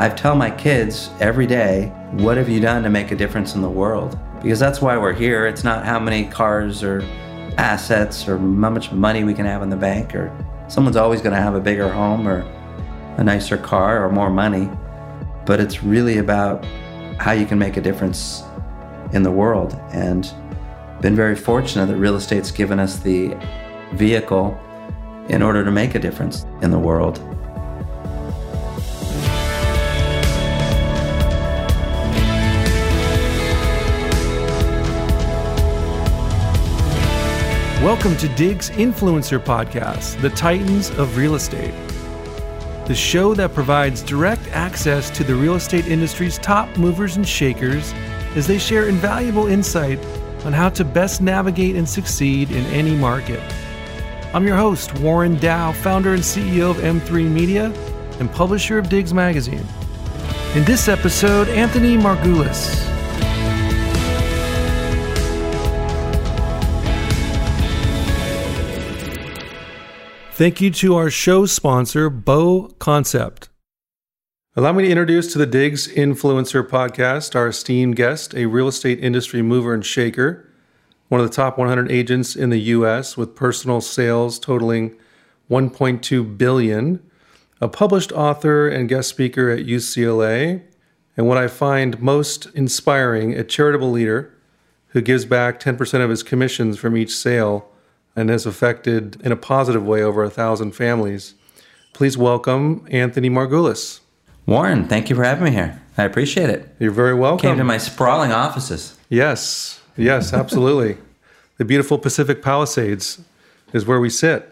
I tell my kids every day, what have you done to make a difference in the world? Because that's why we're here. It's not how many cars or assets or how much money we can have in the bank or someone's always going to have a bigger home or a nicer car or more money. But it's really about how you can make a difference in the world. And been very fortunate that real estate's given us the vehicle in order to make a difference in the world. Welcome to Diggs Influencer Podcast, the Titans of Real Estate. The show that provides direct access to the real estate industry's top movers and shakers as they share invaluable insight on how to best navigate and succeed in any market. I'm your host, Warren Dow, founder and CEO of M3 Media and publisher of Diggs Magazine. In this episode, Anthony Marguleas. Thank you to our show sponsor, Beau Concept. Allow me to introduce to the Diggs Influencer podcast our esteemed guest, a real estate industry mover and shaker, one of the top 100 agents in the US with personal sales totaling 1.2 billion, a published author and guest speaker at UCLA, and what I find most inspiring, a charitable leader who gives back 10% of his commissions from each sale and has affected in a positive way over a thousand families. Please welcome Anthony Marguleas. Warren, thank you for having me here. I appreciate it. You're very welcome. Came to my sprawling offices. Yes, yes, absolutely. the beautiful Pacific Palisades is where we sit.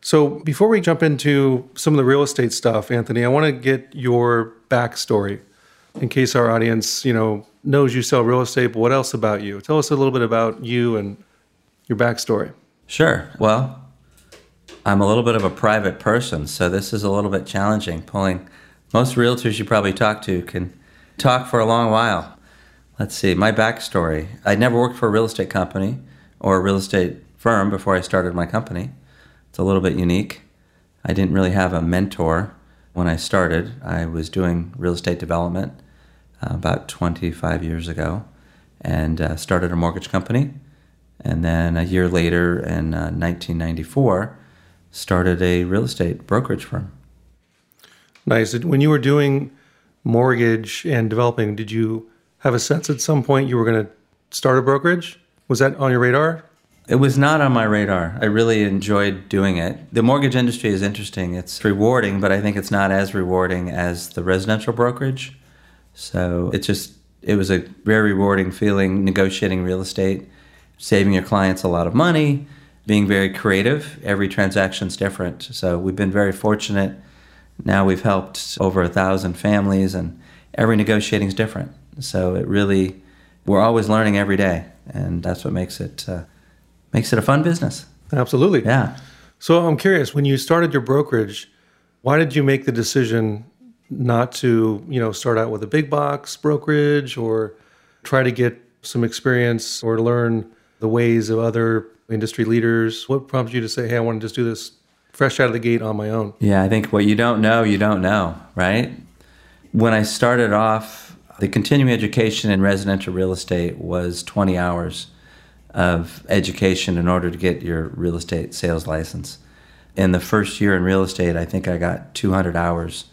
So before we jump into some of the real estate stuff, Anthony, I want to get your backstory in case our audience, you know, knows you sell real estate, but what else about you? Tell us a little bit about you and your backstory. Sure. Well, I'm a little bit of a private person, so this is a little bit challenging. Pulling most realtors you probably talk to can talk for a long while. Let's see, my backstory. I never worked for a real estate company or a real estate firm before I started my company. It's a little bit unique. I didn't really have a mentor when I started. I was doing real estate development uh, about 25 years ago and uh, started a mortgage company and then a year later, in uh, 1994, started a real estate brokerage firm. Nice. When you were doing mortgage and developing, did you have a sense at some point you were going to start a brokerage? Was that on your radar? It was not on my radar. I really enjoyed doing it. The mortgage industry is interesting. It's rewarding, but I think it's not as rewarding as the residential brokerage. So it just it was a very rewarding feeling negotiating real estate saving your clients a lot of money, being very creative. Every transaction's different. So we've been very fortunate. Now we've helped over a thousand families, and every negotiating is different. So it really, we're always learning every day, and that's what makes it uh, makes it a fun business. Absolutely. Yeah. So I'm curious, when you started your brokerage, why did you make the decision not to, you know, start out with a big box brokerage or try to get some experience or learn the ways of other industry leaders? What prompted you to say, hey, I want to just do this fresh out of the gate on my own? Yeah, I think what you don't know, you don't know, right? When I started off, the continuing education in residential real estate was 20 hours of education in order to get your real estate sales license. In the first year in real estate, I think I got 200 hours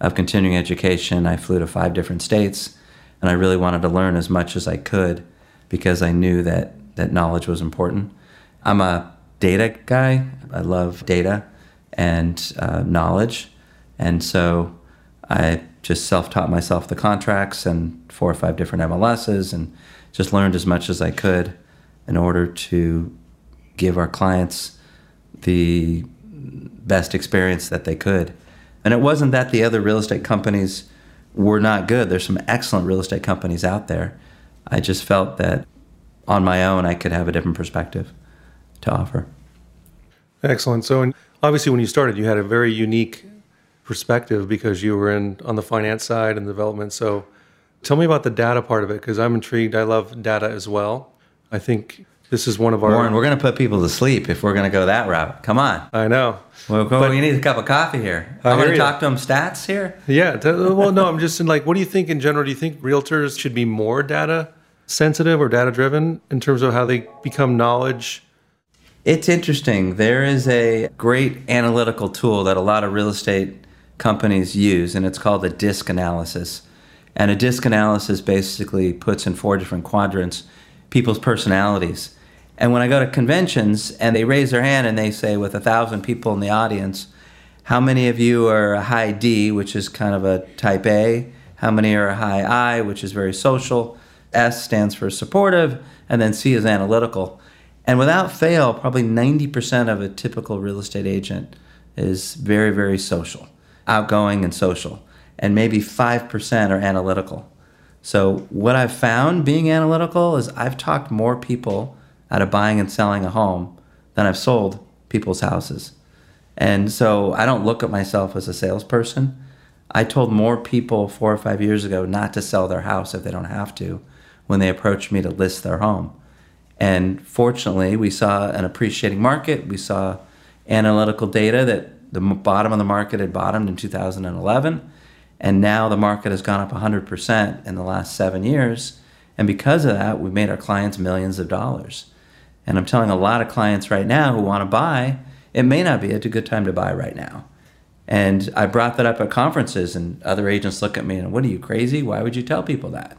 of continuing education. I flew to five different states, and I really wanted to learn as much as I could because I knew that that knowledge was important. I'm a data guy. I love data and uh, knowledge. And so I just self taught myself the contracts and four or five different MLSs and just learned as much as I could in order to give our clients the best experience that they could. And it wasn't that the other real estate companies were not good. There's some excellent real estate companies out there. I just felt that on my own, I could have a different perspective to offer. Excellent. So, obviously, when you started, you had a very unique perspective because you were in on the finance side and development. So, tell me about the data part of it because I'm intrigued. I love data as well. I think this is one of our. Warren, we're going to put people to sleep if we're going to go that route. Come on. I know. Well, go, we need a cup of coffee here. I I'm going to talk to them stats here. Yeah. well, no, I'm just in like, what do you think in general? Do you think realtors should be more data sensitive or data driven in terms of how they become knowledge? It's interesting. There is a great analytical tool that a lot of real estate companies use, and it's called a disc analysis. And a disc analysis basically puts in four different quadrants people's personalities. And when I go to conventions and they raise their hand and they say, with a thousand people in the audience, how many of you are a high D, which is kind of a type A? How many are a high I, which is very social? S stands for supportive, and then C is analytical. And without fail, probably 90% of a typical real estate agent is very, very social, outgoing and social. And maybe 5% are analytical. So, what I've found being analytical is I've talked more people out of buying and selling a home than I've sold people's houses. And so I don't look at myself as a salesperson. I told more people four or five years ago not to sell their house if they don't have to when they approached me to list their home. And fortunately, we saw an appreciating market. We saw analytical data that the bottom of the market had bottomed in 2011. And now the market has gone up 100% in the last seven years. And because of that, we've made our clients millions of dollars. And I'm telling a lot of clients right now who want to buy, it may not be a good time to buy right now. And I brought that up at conferences, and other agents look at me and, What are you crazy? Why would you tell people that?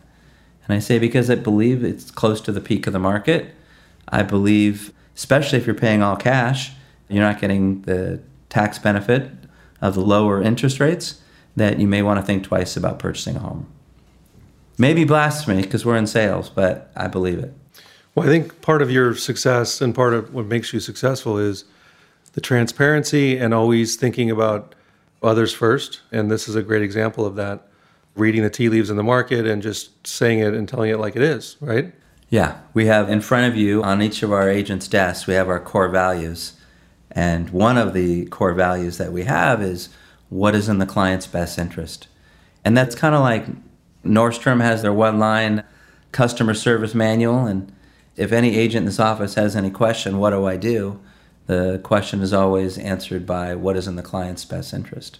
And I say, Because I believe it's close to the peak of the market. I believe, especially if you're paying all cash, you're not getting the tax benefit of the lower interest rates, that you may want to think twice about purchasing a home. Maybe blasphemy because we're in sales, but I believe it. Well, I think part of your success and part of what makes you successful is the transparency and always thinking about others first. And this is a great example of that. Reading the tea leaves in the market and just saying it and telling it like it is, right? Yeah, we have in front of you on each of our agents' desks, we have our core values. And one of the core values that we have is what is in the client's best interest. And that's kind of like Nordstrom has their one line customer service manual. And if any agent in this office has any question, what do I do? The question is always answered by what is in the client's best interest.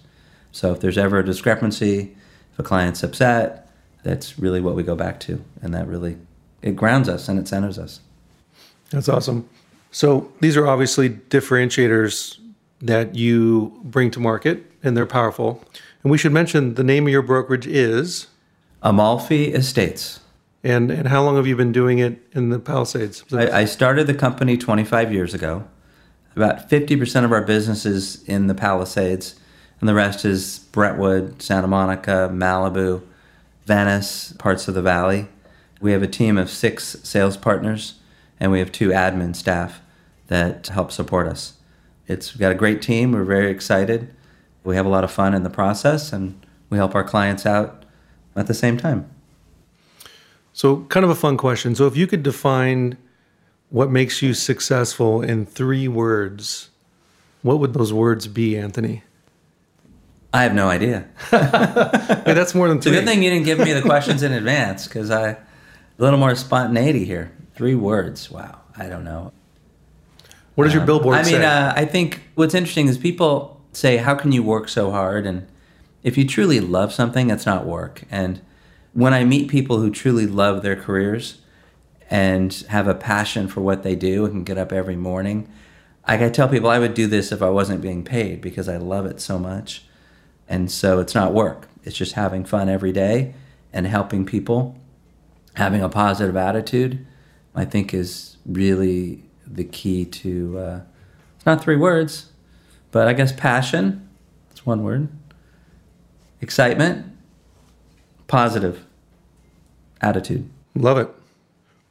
So if there's ever a discrepancy, if a client's upset, that's really what we go back to. And that really it grounds us and it centers us. That's awesome. So these are obviously differentiators that you bring to market and they're powerful. And we should mention the name of your brokerage is Amalfi Estates. and and how long have you been doing it in the Palisades? I, I started the company 25 years ago. About 50% of our business is in the Palisades, and the rest is Brentwood, Santa Monica, Malibu, Venice, parts of the valley. We have a team of six sales partners, and we have two admin staff that help support us. It's got a great team. We're very excited. We have a lot of fun in the process, and we help our clients out at the same time. So, kind of a fun question. So, if you could define what makes you successful in three words, what would those words be, Anthony? I have no idea. Hey, that's more than It's a good thing you didn't give me the questions in advance because I a little more spontaneity here. Three words. Wow. I don't know. What does your billboard say? I mean, uh, I think what's interesting is people say, "How can you work so hard?" And if you truly love something, it's not work. And when I meet people who truly love their careers and have a passion for what they do and can get up every morning, like I tell people, I would do this if I wasn't being paid because I love it so much. And so it's not work. It's just having fun every day and helping people, having a positive attitude. I think is really the key to. Uh, it's not three words, but I guess passion. It's one word. Excitement. Positive attitude. Love it.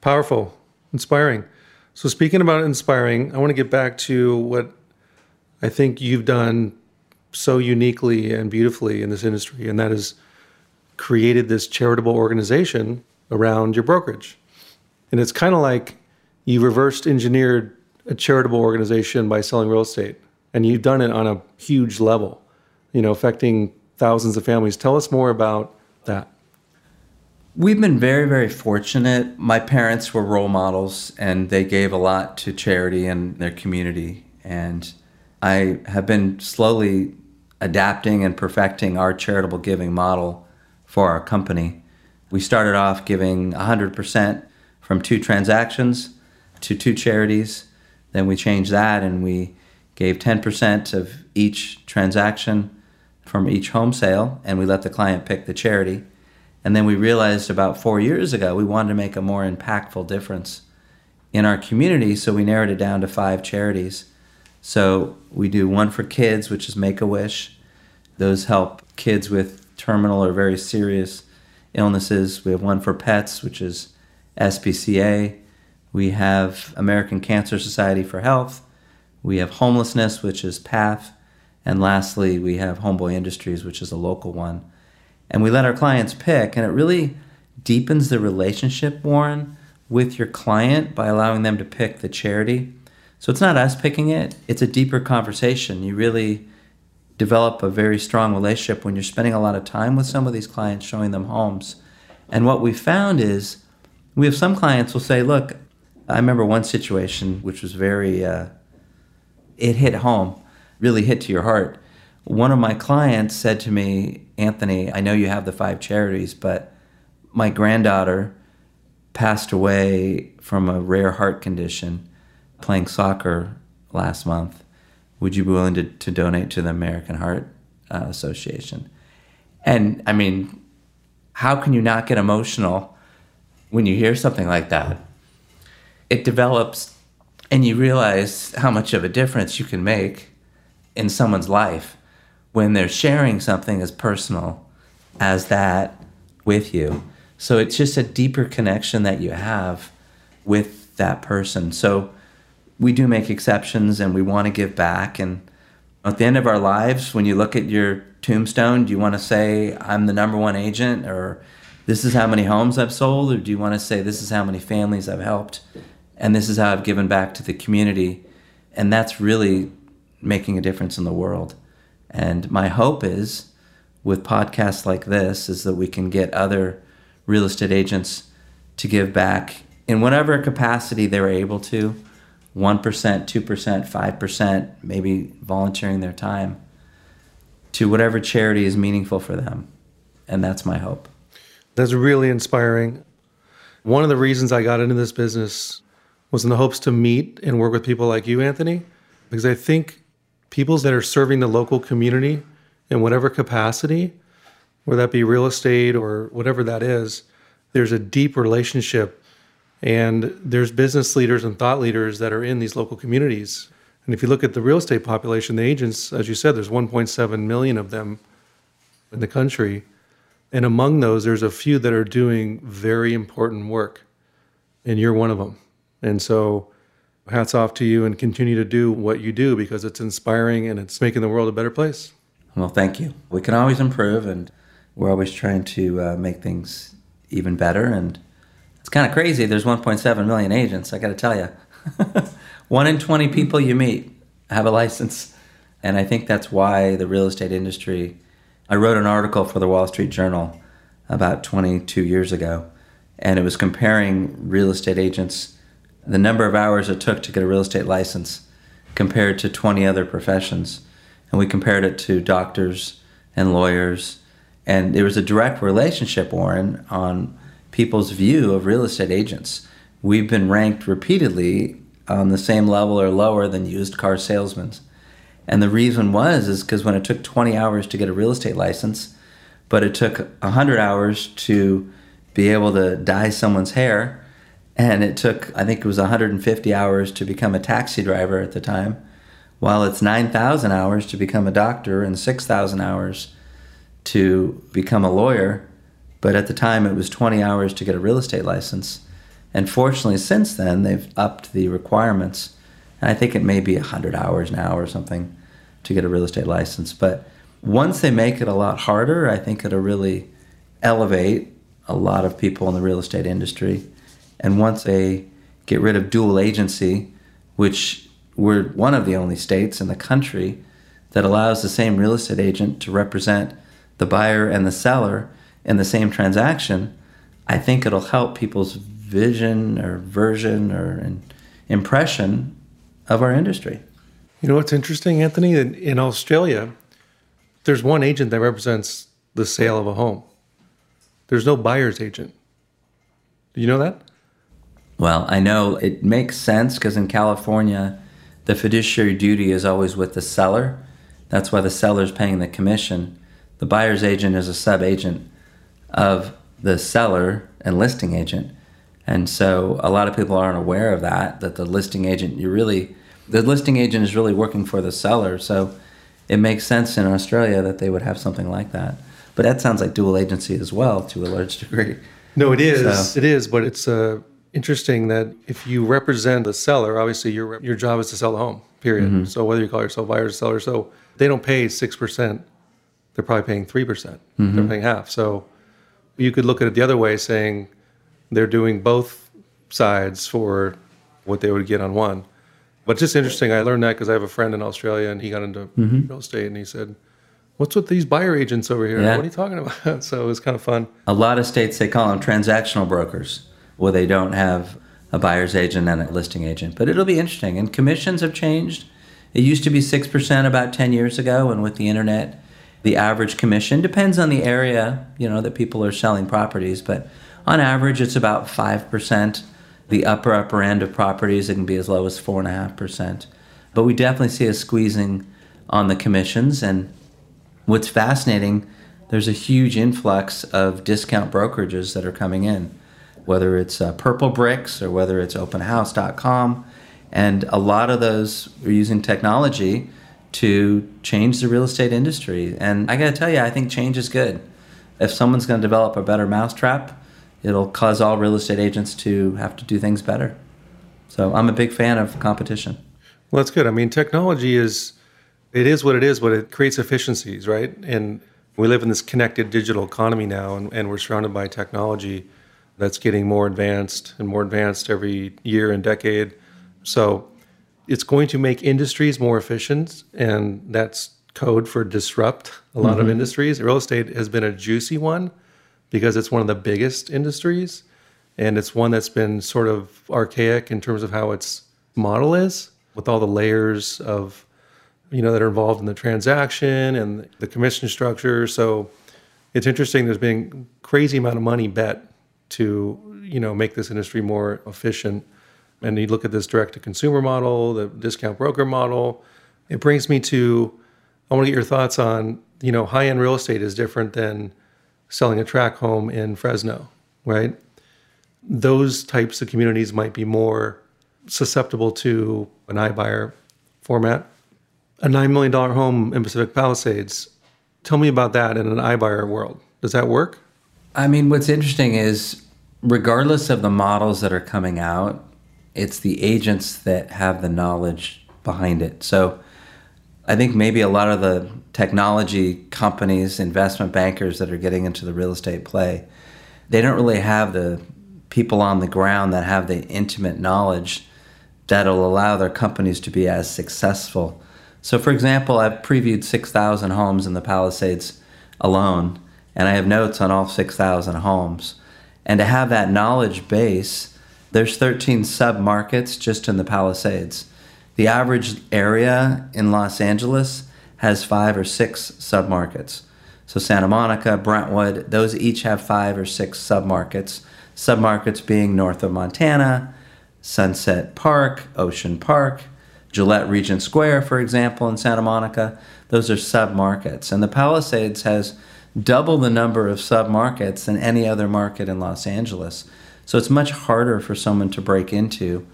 Powerful, inspiring. So, speaking about inspiring, I want to get back to what I think you've done so uniquely and beautifully in this industry, and that is created this charitable organization around your brokerage. And it's kind of like you reversed engineered a charitable organization by selling real estate, and you've done it on a huge level, you know, affecting thousands of families. Tell us more about that. We've been very, very fortunate. My parents were role models and they gave a lot to charity and their community. And I have been slowly adapting and perfecting our charitable giving model for our company. We started off giving 100% from two transactions to two charities. Then we changed that and we gave 10% of each transaction from each home sale and we let the client pick the charity. And then we realized about four years ago we wanted to make a more impactful difference in our community, so we narrowed it down to five charities. So we do one for kids, which is Make a Wish. Those help kids with terminal or very serious illnesses. We have one for pets, which is SPCA. We have American Cancer Society for Health. We have homelessness, which is PATH. And lastly, we have Homeboy Industries, which is a local one and we let our clients pick and it really deepens the relationship warren with your client by allowing them to pick the charity so it's not us picking it it's a deeper conversation. You really develop a very strong relationship when you're spending a lot of time with some of these clients showing them homes. And what we found is we have some clients will say look i remember one situation which was very uh, it hit home really hit to your heart. One of my clients said to me, Anthony, I know you have the five charities, but my granddaughter passed away from a rare heart condition playing soccer last month. Would you be willing to, to donate to the American Heart uh, Association? And I mean, how can you not get emotional when you hear something like that? It develops, and you realize how much of a difference you can make in someone's life when they're sharing something as personal as that with you. So it's just a deeper connection that you have with that person. So we do make exceptions and we want to give back. And at the end of our lives, when you look at your tombstone, do you want to say, I'm the number one agent, or this is how many homes I've sold, or do you want to say, this is how many families I've helped, and this is how I've given back to the community? And that's really making a difference in the world. And my hope is with podcasts like this is that we can get other real estate agents to give back in whatever capacity they're able to 1%, 2%, 5%, maybe volunteering their time to whatever charity is meaningful for them. And that's my hope. That's really inspiring. One of the reasons I got into this business was in the hopes to meet and work with people like you, Anthony, because I think people that are serving the local community in whatever capacity, whether that be real estate or whatever that is, there's a deep relationship. And there's business leaders and thought leaders that are in these local communities. And if you look at the real estate population, the agents, as you said, there's 1.7 million of them in the country. And among those, there's a few that are doing very important work. And you're one of them. And so hats off to you and continue to do what you do because it's inspiring and it's making the world a better place. Well, thank you. We can always improve and we're always trying to uh, make things even better. And kind of crazy. There's 1.7 million agents, I got to tell you. One in 20 people you meet have a license. And I think that's why the real estate industry. I wrote an article for the Wall Street Journal about 22 years ago, and it was comparing real estate agents the number of hours it took to get a real estate license compared to 20 other professions. And we compared it to doctors and lawyers. And there was a direct relationship, Warren, on people's view of real estate agents. We've been ranked repeatedly on the same level or lower than used car salesmen. And the reason was is because when it took 20 hours to get a real estate license, but it took 100 hours to be able to dye someone's hair, and it took, I think it was 150 hours to become a taxi driver at the time, while it's 9,000 hours to become a doctor and 6,000 hours to become a lawyer. But at the time, it was 20 hours to get a real estate license. And fortunately, since then, they've upped the requirements. And I think it may be 100 hours now or something to get a real estate license. But once they make it a lot harder, I think it'll really elevate a lot of people in the real estate industry and once they get rid of dual agency, which we're one of the only states in the country that allows the same real estate agent to represent the buyer and the seller in the same transaction, I think it'll help people's vision or version or impression of our industry. You know what's interesting, Anthony? In, in Australia, there's one agent that represents the sale of a home. There's no buyer's agent. Do you know that? Well, I know it makes sense because in California, the fiduciary duty is always with the seller. That's why the seller's paying the commission. The buyer's agent is a sub agent of the seller and listing agent. And so a lot of people aren't aware of that, that the listing agent, you really, the listing agent is really working for the seller. So it makes sense in Australia that they would have something like that. But that sounds like dual agency as well to a large degree. No, it is. So. It is, but it's uh, interesting that if you represent the seller, obviously your your job is to sell the home. Period. Mm-hmm. So whether you call yourself buyer or seller, so they don't pay six percent. They're probably paying three percent. Mm-hmm. They're paying half. So you could look at it the other way, saying they're doing both sides for what they would get on one. But just interesting. I learned that because I have a friend in Australia and he got into mm-hmm. real estate and he said, What's with these buyer agents over here? Yeah. What are you talking about? so it was kind of fun. A lot of states, they call them transactional brokers, where they don't have a buyer's agent and a listing agent. But it'll be interesting. And commissions have changed. It used to be 6% about 10 years ago. And with the internet, the average commission depends on the area, you know, that people are selling properties. But on average, it's about 5%. The upper, upper end of properties, it can be as low as 4.5%. But we definitely see a squeezing on the commissions. And what's fascinating, there's a huge influx of discount brokerages that are coming in, whether it's uh, Purplebricks or whether it's openhouse.com. And a lot of those are using technology to change the real estate industry. And I got to tell you, I think change is good. If someone's going to develop a better mousetrap, it'll cause all real estate agents to have to do things better. So I'm a big fan of competition. Well, that's good. I mean, technology is it is what it is, but it creates efficiencies, right? And we live in this connected digital economy now, and, and we're surrounded by technology that's getting more advanced and more advanced every year and decade. So it's going to make industries more efficient, and that's code for disrupt a lot mm-hmm. of industries. Real estate has been a juicy one because it's one of the biggest industries and it's one that's been sort of archaic in terms of how its model is with all the layers of you know that are involved in the transaction and the commission structure so it's interesting there's been crazy amount of money bet to you know make this industry more efficient and you look at this direct to consumer model the discount broker model it brings me to i want to get your thoughts on you know high end real estate is different than selling a track home in Fresno, right? Those types of communities might be more susceptible to an iBuyer format. A $9 million home in Pacific Palisades, tell me about that in an iBuyer world. Does that work? I mean, what's interesting is regardless of the models that are coming out, it's the agents that have the knowledge behind it. So I think maybe a lot of the technology companies, investment bankers that are getting into the real estate play, they don't really have the people on the ground that have the intimate knowledge that'll allow their companies to be as successful. So, for example, I've previewed 6,000 homes in the Palisades alone, and I have notes on all 6,000 homes. And to have that knowledge base, there's 13 sub markets just in the Palisades. The average area in Los Angeles has five or six submarkets. So Santa Monica, Brentwood, those each have five or six submarkets. Submarkets being north of Montana, Sunset Park, Ocean Park, Gillette Regent Square, for example, in Santa Monica. Those are submarkets. And the Palisades has double the number of submarkets than any other market in Los Angeles. So it's much harder for someone to break into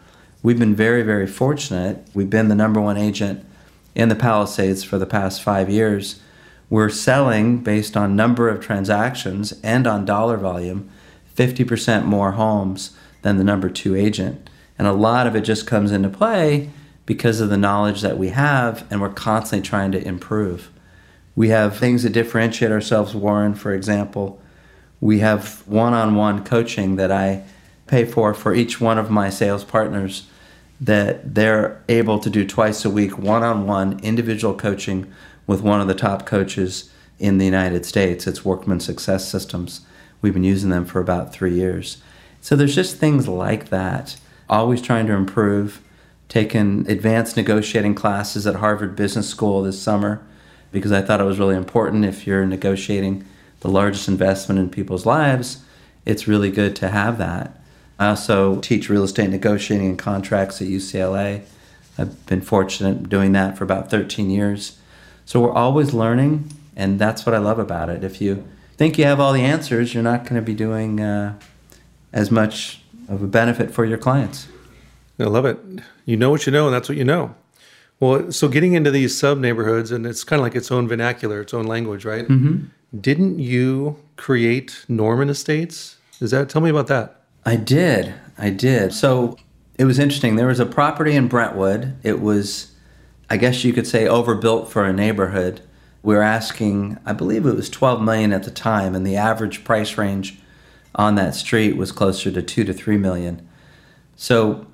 we've been very, very fortunate. We've been the number one agent in the Palisades for the past five years. We're selling based on number of transactions and on dollar volume 50% more homes than the number two agent. And a lot of it just comes into play because of the knowledge that we have, and we're constantly trying to improve. We have things that differentiate ourselves, Warren, for example. We have one on one coaching that I pay for for each one of my sales partners that they're able to do twice a week one on one individual coaching with one of the top coaches in the United States. It's Workman Success Systems. We've been using them for about three years. So there's just things like that. Always trying to improve. Taken advanced negotiating classes at Harvard Business School this summer because I thought it was really important if you're negotiating the largest investment in people's lives, it's really good to have that. I also teach real estate negotiating and contracts at UCLA. I've been fortunate doing that for about 13 years. So we're always learning, and that's what I love about it. If you think you have all the answers, you're not going to be doing uh, as much of a benefit for your clients. I love it. You know what you know, and that's what you know. Well, so getting into these sub neighborhoods, and it's kind of like its own vernacular, its own language, right? Mm-hmm. Didn't you create Norman Estates? Is that? Tell me about that. I did. I did. So it was interesting. There was a property in Brentwood. It was, I guess you could say, overbuilt for a neighborhood. We were asking, I believe it was 12 million at the time, and the average price range on that street was closer to two to three million. So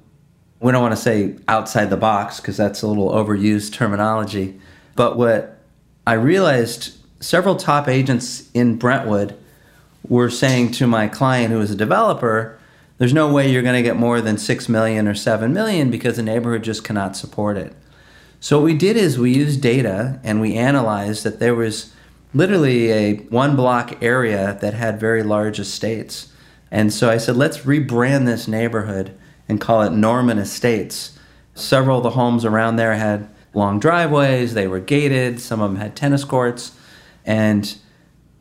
we don't want to say outside the box because that's a little overused terminology. But what I realized several top agents in Brentwood were saying to my client who was a developer, there's no way you're going to get more than 6 million or 7 million because the neighborhood just cannot support it. So what we did is we used data and we analyzed that there was literally a one block area that had very large estates. And so I said, let's rebrand this neighborhood and call it Norman Estates. Several of the homes around there had long driveways, they were gated, some of them had tennis courts. And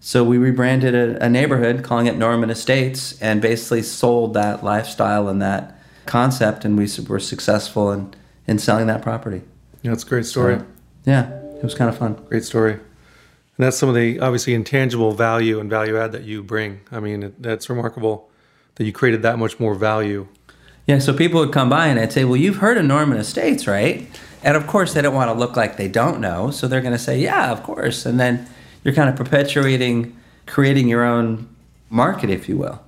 so we rebranded a, a neighborhood, calling it Norman Estates, and basically sold that lifestyle and that concept. And we were successful in, in selling that property. Yeah, that's a great story. So, yeah, it was kind of fun. Great story. And that's some of the obviously intangible value and value add that you bring. I mean, that's remarkable that you created that much more value yeah, so people would come by and I'd say, Well, you've heard of Norman Estates, right? And of course, they don't want to look like they don't know. So they're going to say, Yeah, of course. And then you're kind of perpetuating, creating your own market, if you will.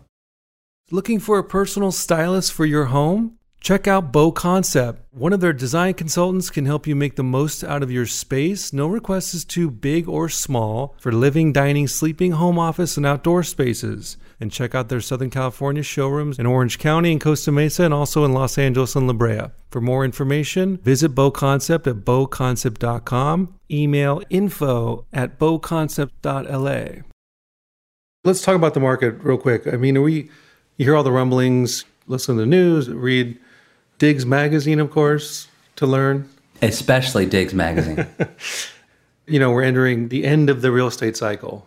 Looking for a personal stylist for your home? Check out Beau Concept. One of their design consultants can help you make the most out of your space. No request is too big or small for living, dining, sleeping, home office, and outdoor spaces. And check out their Southern California showrooms in Orange County and Costa Mesa and also in Los Angeles and La Brea. For more information, visit Beau Concept at beauconcept.com. Email info at beauconcept.la. Let's talk about the market real quick. I mean, we you hear all the rumblings, listen to the news, read Diggs Magazine, of course, to learn. Especially Diggs Magazine. you know, we're entering the end of the real estate cycle.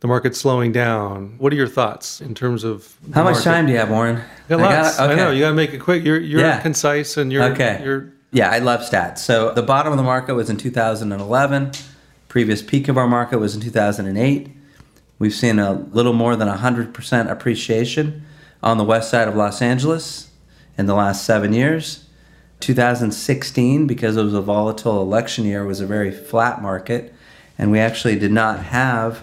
The market's slowing down. What are your thoughts in terms of how much time do you have, Warren? Got lots. I, gotta, okay. I know you got to make it quick. You're you're yeah. concise and you're okay. You're yeah, I love stats. So the bottom of the market was in 2011. Previous peak of our market was in 2008. We've seen a little more than 100% appreciation on the west side of Los Angeles in the last seven years. 2016, because it was a volatile election year, was a very flat market, and we actually did not have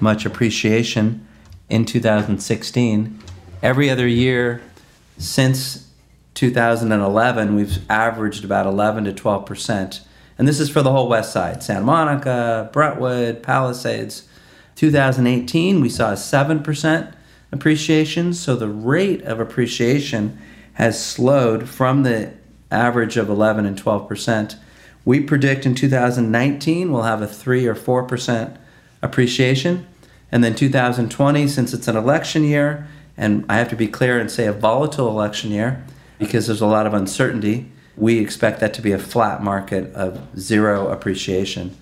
much appreciation in 2016. Every other year since 2011, we've averaged about 11 to 12 percent. And this is for the whole west side Santa Monica, Brentwood, Palisades. 2018, we saw a 7 percent appreciation. So the rate of appreciation has slowed from the average of 11 and 12 percent. We predict in 2019 we'll have a 3 or 4 percent appreciation. And then 2020, since it's an election year, and I have to be clear and say a volatile election year because there's a lot of uncertainty, we expect that to be a flat market of zero appreciation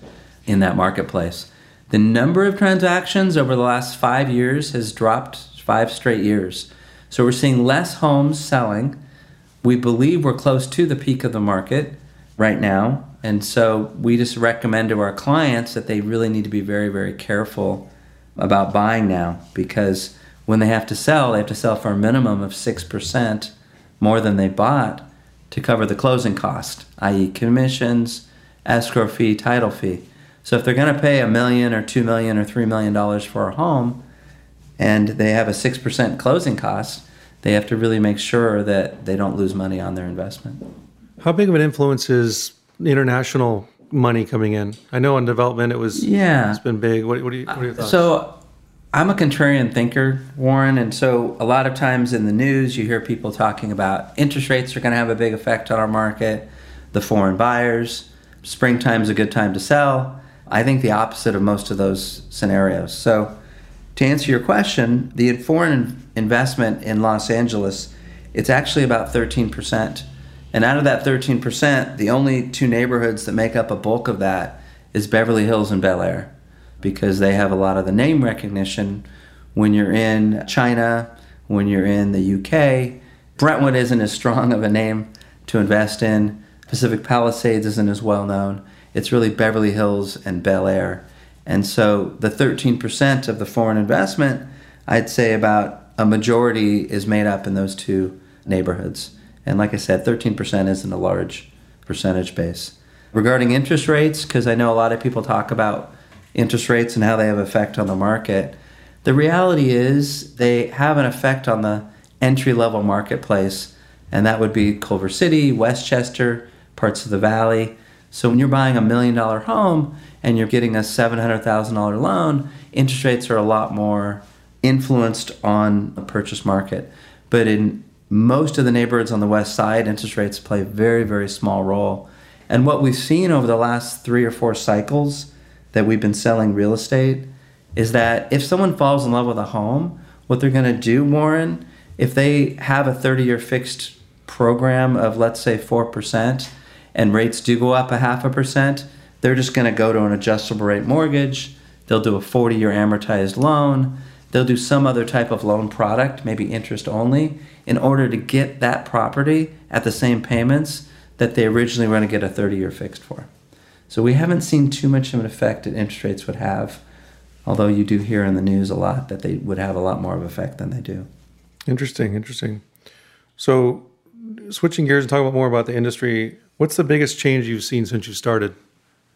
in that marketplace. The number of transactions over the last five years has dropped five straight years. So we're seeing less homes selling. We believe we're close to the peak of the market right now. And so we just recommend to our clients that they really need to be very, very careful about buying now because when they have to sell, they have to sell for a minimum of 6% more than they bought to cover the closing cost, i.e., commissions, escrow fee, title fee. So if they're going to pay a million or two million or three million dollars for a home, and they have a 6% closing cost, they have to really make sure that they don't lose money on their investment. How big of an influence is international money coming in? I know on development it was yeah it's been big. What, what, are, you, what are your thoughts? So I'm a contrarian thinker, Warren, and so a lot of times in the news you hear people talking about interest rates are going to have a big effect on our market, the foreign buyers, springtime's a good time to sell. I think the opposite of most of those scenarios. So to answer your question, the foreign investment in Los Angeles, it's actually about 13%. And out of that 13%, the only two neighborhoods that make up a bulk of that is Beverly Hills and Bel Air because they have a lot of the name recognition when you're in China, when you're in the UK. Brentwood isn't as strong of a name to invest in. Pacific Palisades isn't as well known. It's really Beverly Hills and Bel Air. And so the 13% of the foreign investment, I'd say about a majority is made up in those two neighborhoods. And like I said, 13% isn't a large percentage base. Regarding interest rates, because I know a lot of people talk about interest rates and how they have effect on the market. The reality is they have an effect on the entry level marketplace, and that would be Culver City, Westchester, parts of the valley. So when you're buying a million dollar home and you're getting a $700,000 loan, interest rates are a lot more influenced on the purchase market. But in most of the neighborhoods on the west side, interest rates play a very, very small role. And what we've seen over the last three or four cycles that we've been selling real estate is that if someone falls in love with a home, what they're going to do, Warren, if they have a 30 year fixed program of, let's say, 4%, and rates do go up a half a percent, they're just going to go to an adjustable rate mortgage. They'll do a 40 year amortized loan. They'll do some other type of loan product, maybe interest only, in order to get that property at the same payments that they originally were going to get a 30 year fixed for. So we haven't seen too much of an effect that interest rates would have, although you do hear in the news a lot that they would have a lot more of an effect than they do. Interesting, interesting. So switching gears and talking about more about the industry, what's the biggest change you've seen since you started?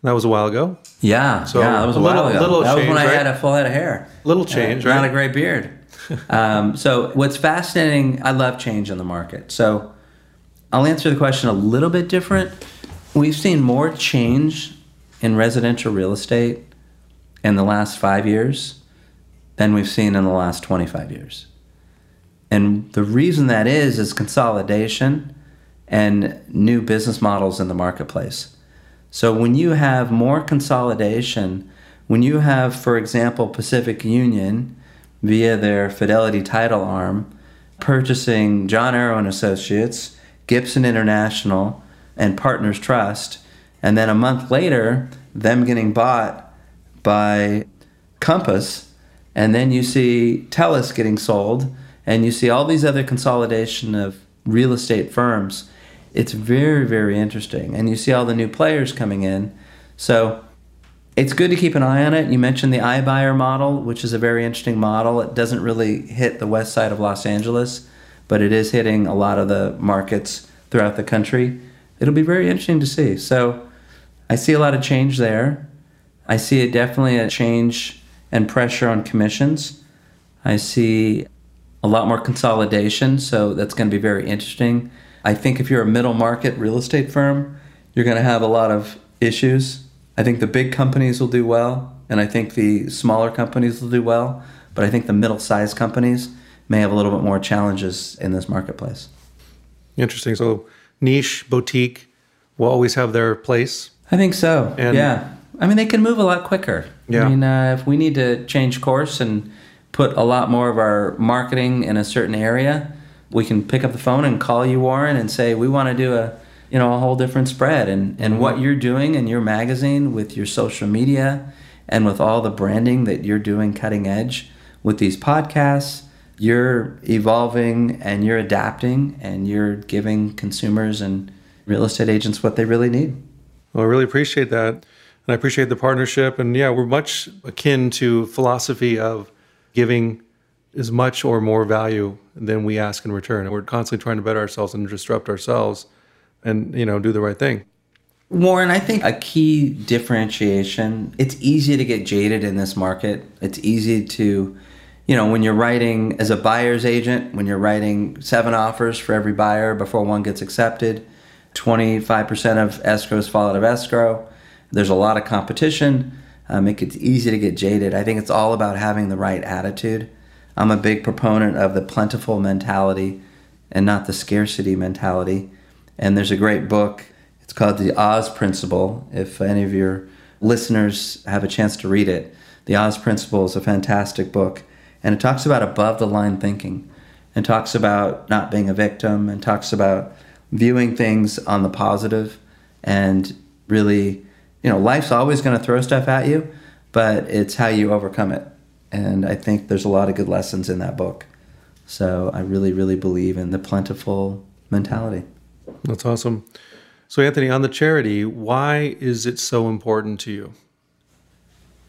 That was a while ago. Yeah, so yeah, that was a, a little, while ago. Little that change, was when I had a full head of hair. Little change, uh, right? Not a gray beard. um, so what's fascinating? I love change in the market. So I'll answer the question a little bit different. We've seen more change in residential real estate in the last five years than we've seen in the last 25 years. And the reason that is is consolidation and new business models in the marketplace. So when you have more consolidation, when you have, for example, Pacific Union via their Fidelity title arm purchasing John Aaroe and Associates, Gibson International, and Partners Trust, and then a month later, them getting bought by Compass, and then you see Teles getting sold, and you see all these other consolidation of real estate firms. It's very, very interesting. And you see all the new players coming in. So it's good to keep an eye on it. You mentioned the iBuyer model, which is a very interesting model. It doesn't really hit the west side of Los Angeles, but it is hitting a lot of the markets throughout the country it'll be very interesting to see. So I see a lot of change there. I see it definitely a change and pressure on commissions. I see a lot more consolidation, so that's going to be very interesting. I think if you're a middle market real estate firm, you're going to have a lot of issues. I think the big companies will do well, and I think the smaller companies will do well, but I think the middle sized companies may have a little bit more challenges in this marketplace. Interesting. So niche boutique will always have their place. I think so. And yeah. I mean, they can move a lot quicker. Yeah. I mean, uh, if we need to change course and put a lot more of our marketing in a certain area, we can pick up the phone and call you, Warren, and say we want to do a you know a whole different spread. And and mm-hmm. what you're doing in your magazine with your social media and with all the branding that you're doing cutting edge with these podcasts you're evolving and you're adapting and you're giving consumers and real estate agents what they really need. Well, I really appreciate that. And I appreciate the partnership. And yeah, we're much akin to philosophy of giving as much or more value than we ask in return. And we're constantly trying to better ourselves and disrupt ourselves and, you know, do the right thing. Warren, I think a key differentiation, it's easy to get jaded in this market. It's easy to you know, when you're writing as a buyer's agent, when you're writing seven offers for every buyer before one gets accepted, 25% of escrows fall out of escrow. There's a lot of competition. Um, it gets easy to get jaded. I think it's all about having the right attitude. I'm a big proponent of the plentiful mentality and not the scarcity mentality. And there's a great book. It's called The Oz Principle. If any of your listeners have a chance to read it, The Oz Principle is a fantastic book. And it talks about above the line thinking and talks about not being a victim and talks about viewing things on the positive and really you know, life's always going to throw stuff at you, but it's how you overcome it. And I think there's a lot of good lessons in that book. So I really, really believe in the plentiful mentality. That's awesome. So, Anthony, on the charity, why is it so important to you?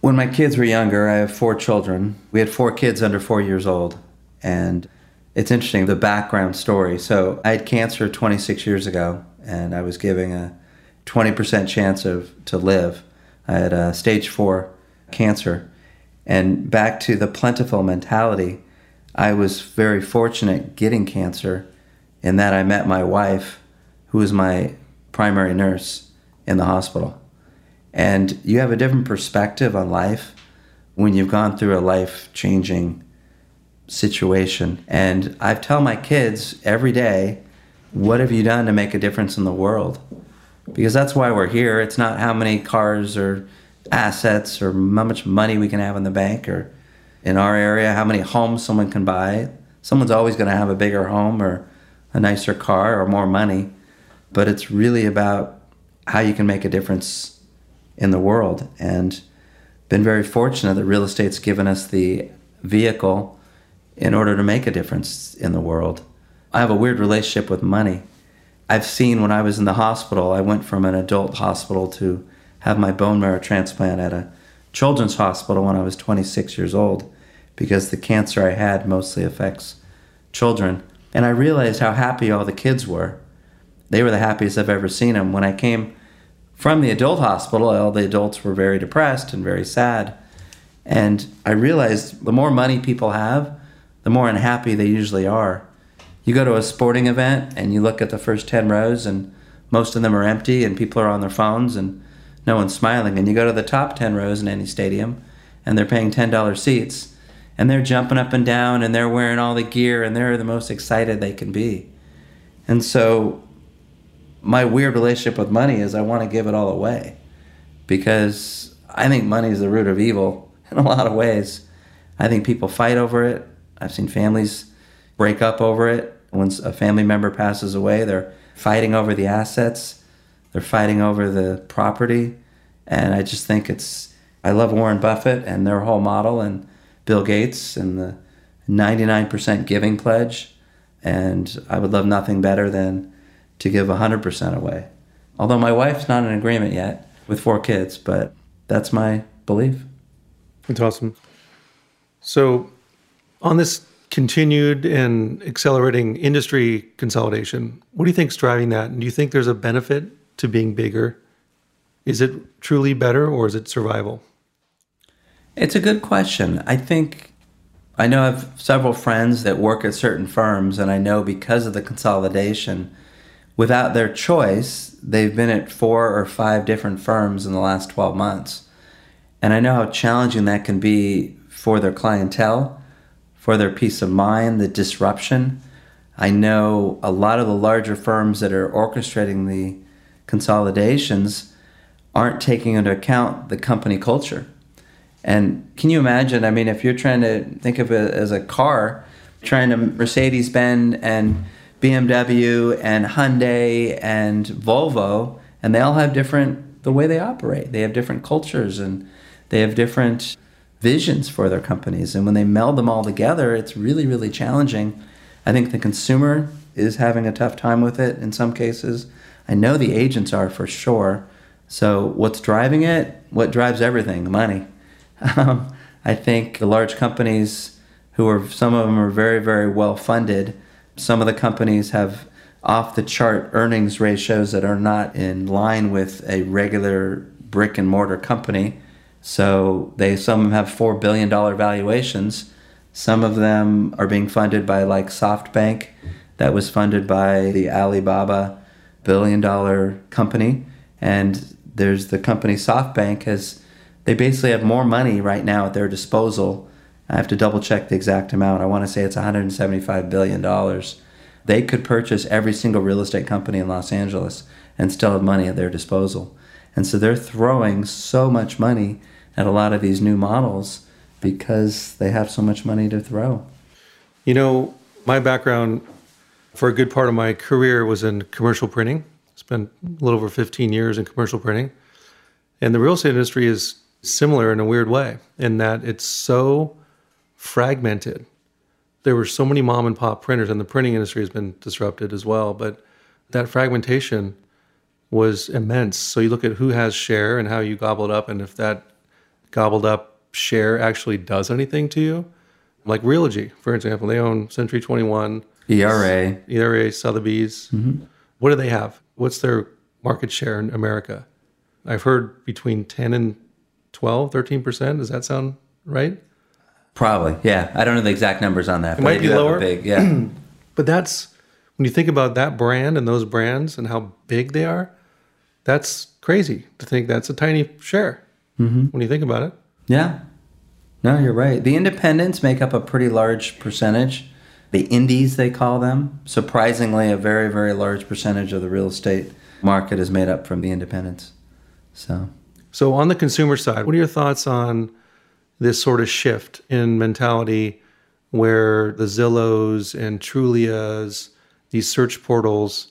When my kids were younger, I have four children. We had four kids under four years old. And it's interesting, the background story. So, I had cancer 26 years ago, and I was giving a 20% chance of to live. I had a stage four cancer. And back to the plentiful mentality, I was very fortunate getting cancer in that I met my wife, who was my primary nurse in the hospital. And you have a different perspective on life when you've gone through a life changing situation. And I tell my kids every day, what have you done to make a difference in the world? because that's why we're here. It's not how many cars or assets or how much money we can have in the bank or in our area, how many homes someone can buy. Someone's always going to have a bigger home or a nicer car or more money, but it's really about how you can make a difference in the world. And been very fortunate that real estate's given us the vehicle in order to make a difference in the world. I have a weird relationship with money. I've seen when I was in the hospital, I went from an adult hospital to have my bone marrow transplant at a children's hospital when I was 26 years old because the cancer I had mostly affects children. And I realized how happy all the kids were. They were the happiest I've ever seen them. When I came from the adult hospital, all the adults were very depressed and very sad. And I realized the more money people have, the more unhappy they usually are you go to a sporting event and you look at the first 10 rows and most of them are empty and people are on their phones and no one's smiling. And you go to the top 10 rows in any stadium and they're paying $10 seats and they're jumping up and down and they're wearing all the gear and they're the most excited they can be. And so my weird relationship with money is I want to give it all away because I think money is the root of evil in a lot of ways. I think people fight over it. I've seen families break up over it. Once a family member passes away, they're fighting over the assets, they're fighting over the property. And I just think it's, I love Warren Buffett and their whole model and Bill Gates and the 99% giving pledge. And I would love nothing better than to give 100% away. Although my wife's not in agreement yet with four kids, but that's my belief. That's awesome. So, on this continued and accelerating industry consolidation. What do you think is driving that? And do you think there's a benefit to being bigger? Is it truly better or is it survival? It's a good question. I think I know I have several friends that work at certain firms, and I know because of the consolidation, without their choice, they've been at four or five different firms in the last 12 months. And I know how challenging that can be for their clientele for their peace of mind, the disruption. I know a lot of the larger firms that are orchestrating the consolidations aren't taking into account the company culture. And can you imagine? I mean, if you're trying to think of it as a car, trying to Mercedes Benz and BMW and Hyundai and Volvo, and they all have different, the way they operate. They have different cultures and they have different visions for their companies. And when they meld them all together, it's really, really challenging. I think the consumer is having a tough time with it in some cases. I know the agents are for sure. So, what's driving it? What drives everything? Money. Um, I think the large companies, who are some of them are very, very well funded. Some of the companies have off the chart earnings ratios that are not in line with a regular brick and mortar company. So they some of them have four billion dollar valuations. Some of them are being funded by like SoftBank, that was funded by the Alibaba billion dollar company, and there's the company SoftBank has they basically have more money right now at their disposal. I have to double check the exact amount. I want to say it's 175 billion dollars. They could purchase every single real estate company in Los Angeles and still have money at their disposal. And so they're throwing so much money at a lot of these new models because they have so much money to throw. You know, my background for a good part of my career was in commercial printing. Spent a little over 15 years in commercial printing. And the real estate industry is similar in a weird way in that it's so fragmented. There were so many mom and pop printers, and the printing industry has been disrupted as well. But that fragmentation was immense. So you look at who has share and how you gobbled up, and if that gobbled up share actually does anything to you. Like Realogy, for example, they own Century 21, ERA, ERA, Sotheby's. Mm-hmm. What do they have? What's their market share in America? I've heard between 10 and 12, 13%. Does that sound right? Probably, yeah. I don't know the exact numbers on that. It might be lower. Big, yeah. but that's when you think about that brand and those brands and how big they are, that's crazy to think that's a tiny share mm-hmm. when you think about it. Yeah. No, you're right. The independents make up a pretty large percentage. The indies, they call them. Surprisingly, a very, very large percentage of the real estate market is made up from the independents. So, so on the consumer side, what are your thoughts on this sort of shift in mentality where the Zillows and Trulias, these search portals,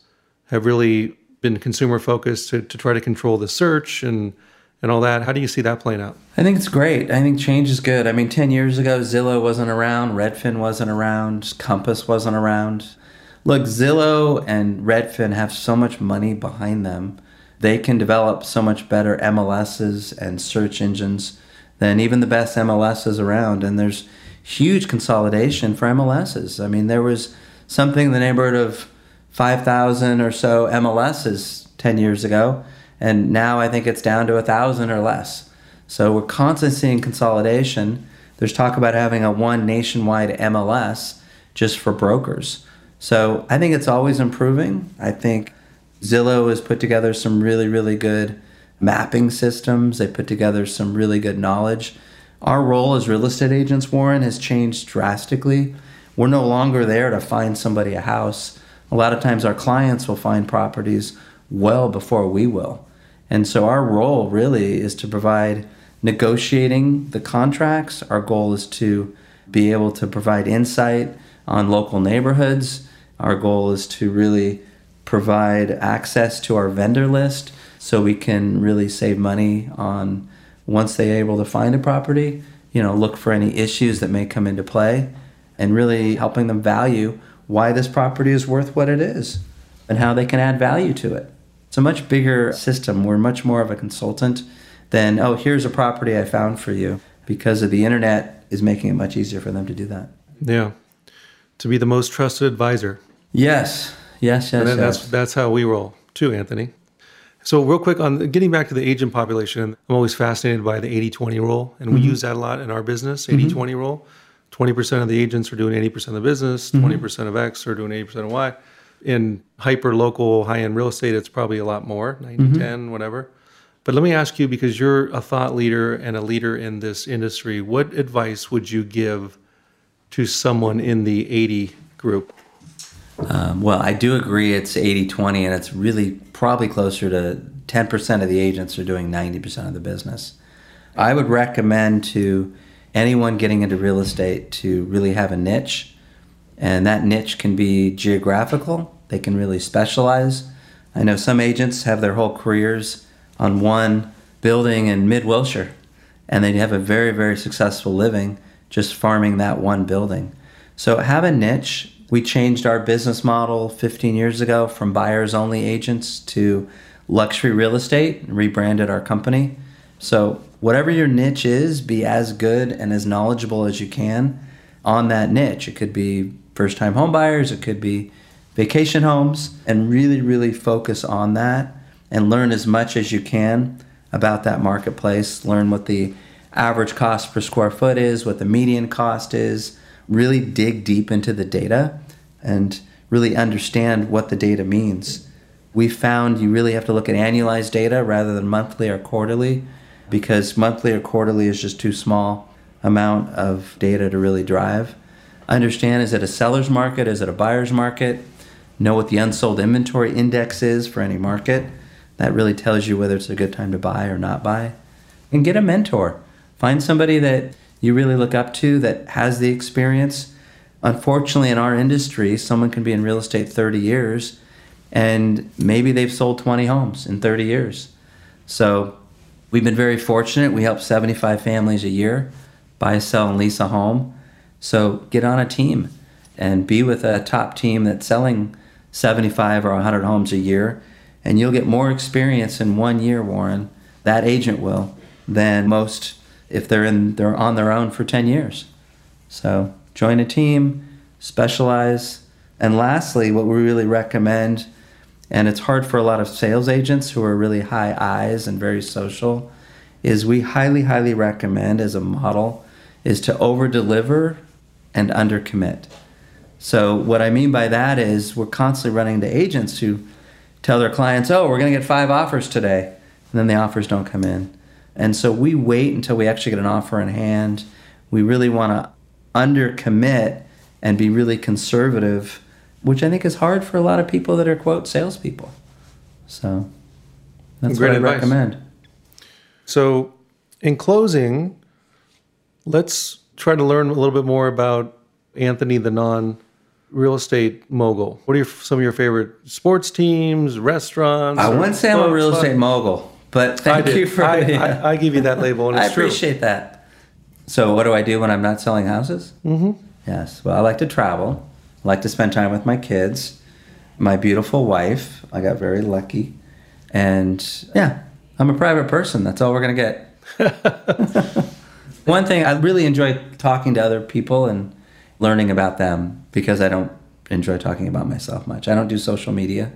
have really been consumer focused to, to try to control the search and and all that. How do you see that playing out? I think it's great. I think change is good. I mean, 10 years ago, Zillow wasn't around, Redfin wasn't around, Compass wasn't around. Look, Zillow and Redfin have so much money behind them. They can develop so much better MLSs and search engines than even the best MLSs around. And there's huge consolidation for MLSs. I mean, there was something in the neighborhood of 5,000 or so MLSs 10 years ago, and now I think it's down to a 1,000 or less. So we're constantly seeing consolidation. There's talk about having a one nationwide MLS just for brokers. So I think it's always improving. I think Zillow has put together some really, really good mapping systems. They put together some really good knowledge. Our role as real estate agents, Warren, has changed drastically. We're no longer there to find somebody a house a lot of times our clients will find properties well before we will. And so our role really is to provide negotiating the contracts. Our goal is to be able to provide insight on local neighborhoods. Our goal is to really provide access to our vendor list so we can really save money on once they're able to find a property, you know, look for any issues that may come into play and really helping them value why this property is worth what it is and how they can add value to it. It's a much bigger system. We're much more of a consultant than, oh, here's a property I found for you because of the internet is making it much easier for them to do that. Yeah. To be the most trusted advisor. Yes. Yes, yes, and yes. That's, that's how we roll too, Anthony. So, real quick on getting back to the agent population, I'm always fascinated by the 80 20 rule, and we mm-hmm. use that a lot in our business 80 mm-hmm. 20 rule. 20% of the agents are doing 80% of the business, mm-hmm. 20% of X are doing 80% of Y. In hyper local high end real estate, it's probably a lot more 90 mm-hmm. 10, whatever. But let me ask you because you're a thought leader and a leader in this industry, what advice would you give to someone in the 80 group? Um, well, I do agree it's 80 20, and it's really probably closer to 10% of the agents are doing 90% of the business. I would recommend to anyone getting into real estate to really have a niche. And that niche can be geographical, they can really specialize. I know some agents have their whole careers on one building in mid Wilshire, and they have a very, very successful living just farming that one building. So have a niche. We changed our business model 15 years ago from buyers only agents to luxury real estate and rebranded our company. So whatever your niche is, be as good and as knowledgeable as you can on that niche. It could be first time home buyers, it could be vacation homes, and really, really focus on that and learn as much as you can about that marketplace. Learn what the average cost per square foot is, what the median cost is. Really dig deep into the data and really understand what the data means. We found you really have to look at annualized data rather than monthly or quarterly because monthly or quarterly is just too small amount of data to really drive. Understand is it a seller's market? Is it a buyer's market? Know what the unsold inventory index is for any market. That really tells you whether it's a good time to buy or not buy. And get a mentor. Find somebody that you really look up to that has the experience. Unfortunately, in our industry, someone can be in real estate 30 years and maybe they've sold 20 homes in 30 years. So we've been very fortunate. We help 75 families a year buy, sell, and lease a home. So get on a team and be with a top team that's selling 75 or 100 homes a year, and you'll get more experience in one year, Warren. That agent will than most if they're in they're on their own for 10 years. So join a team, specialize, and lastly, what we really recommend, and it's hard for a lot of sales agents who are really high eyes and very social, is we highly, highly recommend as a model is to over deliver and under commit. So what I mean by that is we're constantly running into agents who tell their clients, "Oh, we're going to get five offers today," and then the offers don't come in. And so we wait until we actually get an offer in hand. We really want to under commit and be really conservative, which I think is hard for a lot of people that are quote salespeople. So that's Great what I advice. recommend. So, in closing, let's try to learn a little bit more about Anthony, the non real estate mogul. What are your, some of your favorite sports teams, restaurants? I wouldn't say I'm a real estate mogul, but I thank you for I, yeah. I, I give you that label, and I it's true. appreciate that. So, what do I do when I'm not selling houses? Mm-hmm. Yes. Well, I like to travel. I like to spend time with my kids, my beautiful wife. I got very lucky, and yeah, I'm a private person. That's all we're gonna get. One thing I really enjoy talking to other people and learning about them because I don't enjoy talking about myself much. I don't do social media.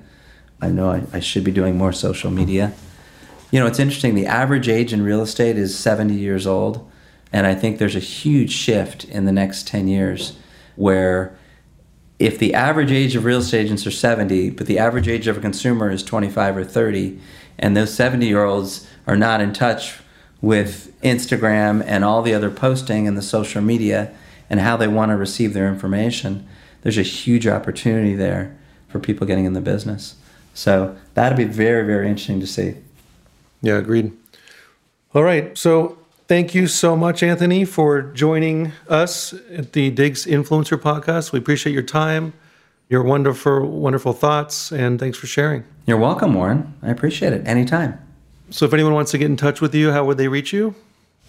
I know I, I should be doing more social media. You know, it's interesting. The average age in real estate is 70 years old. And I think there's a huge shift in the next 10 years where if the average age of real estate agents are 70, but the average age of a consumer is 25 or 30, and those 70 year olds are not in touch with Instagram and all the other posting and the social media and how they want to receive their information, there's a huge opportunity there for people getting in the business. So that'll be very, very interesting to see. Yeah, agreed. All right. So thank you so much, Anthony, for joining us at the Diggs Influencer Podcast. We appreciate your time, your wonderful, wonderful thoughts, and thanks for sharing. You're welcome, Warren. I appreciate it. Anytime. So if anyone wants to get in touch with you, how would they reach you?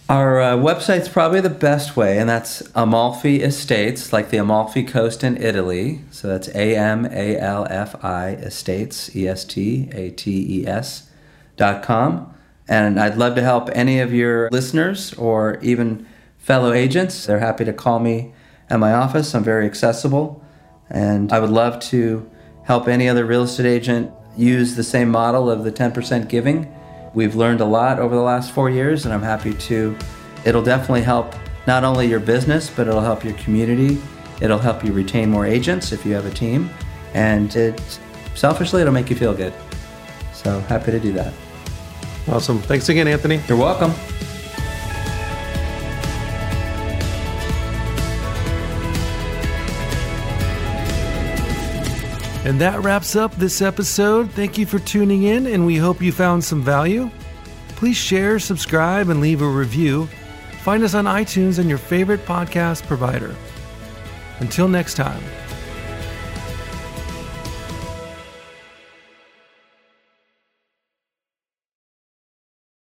Our uh, website's probably the best way, and that's Amalfi Estates, like the Amalfi Coast in Italy. So that's A M A L F I Estates, E S T A T E S com. And I'd love to help any of your listeners or even fellow agents. They're happy to call me at my office. I'm very accessible, and I would love to help any other real estate agent use the same model of the 10% giving. We've learned a lot over the last four years, and I'm happy to. It'll definitely help not only your business, but it'll help your community. It'll help you retain more agents if you have a team, and it selfishly it'll make you feel good. So happy to do that. Awesome. Thanks again, Anthony. You're welcome. And that wraps up this episode. Thank you for tuning in, and we hope you found some value. Please share, subscribe, and leave a review. Find us on iTunes and your favorite podcast provider. Until next time.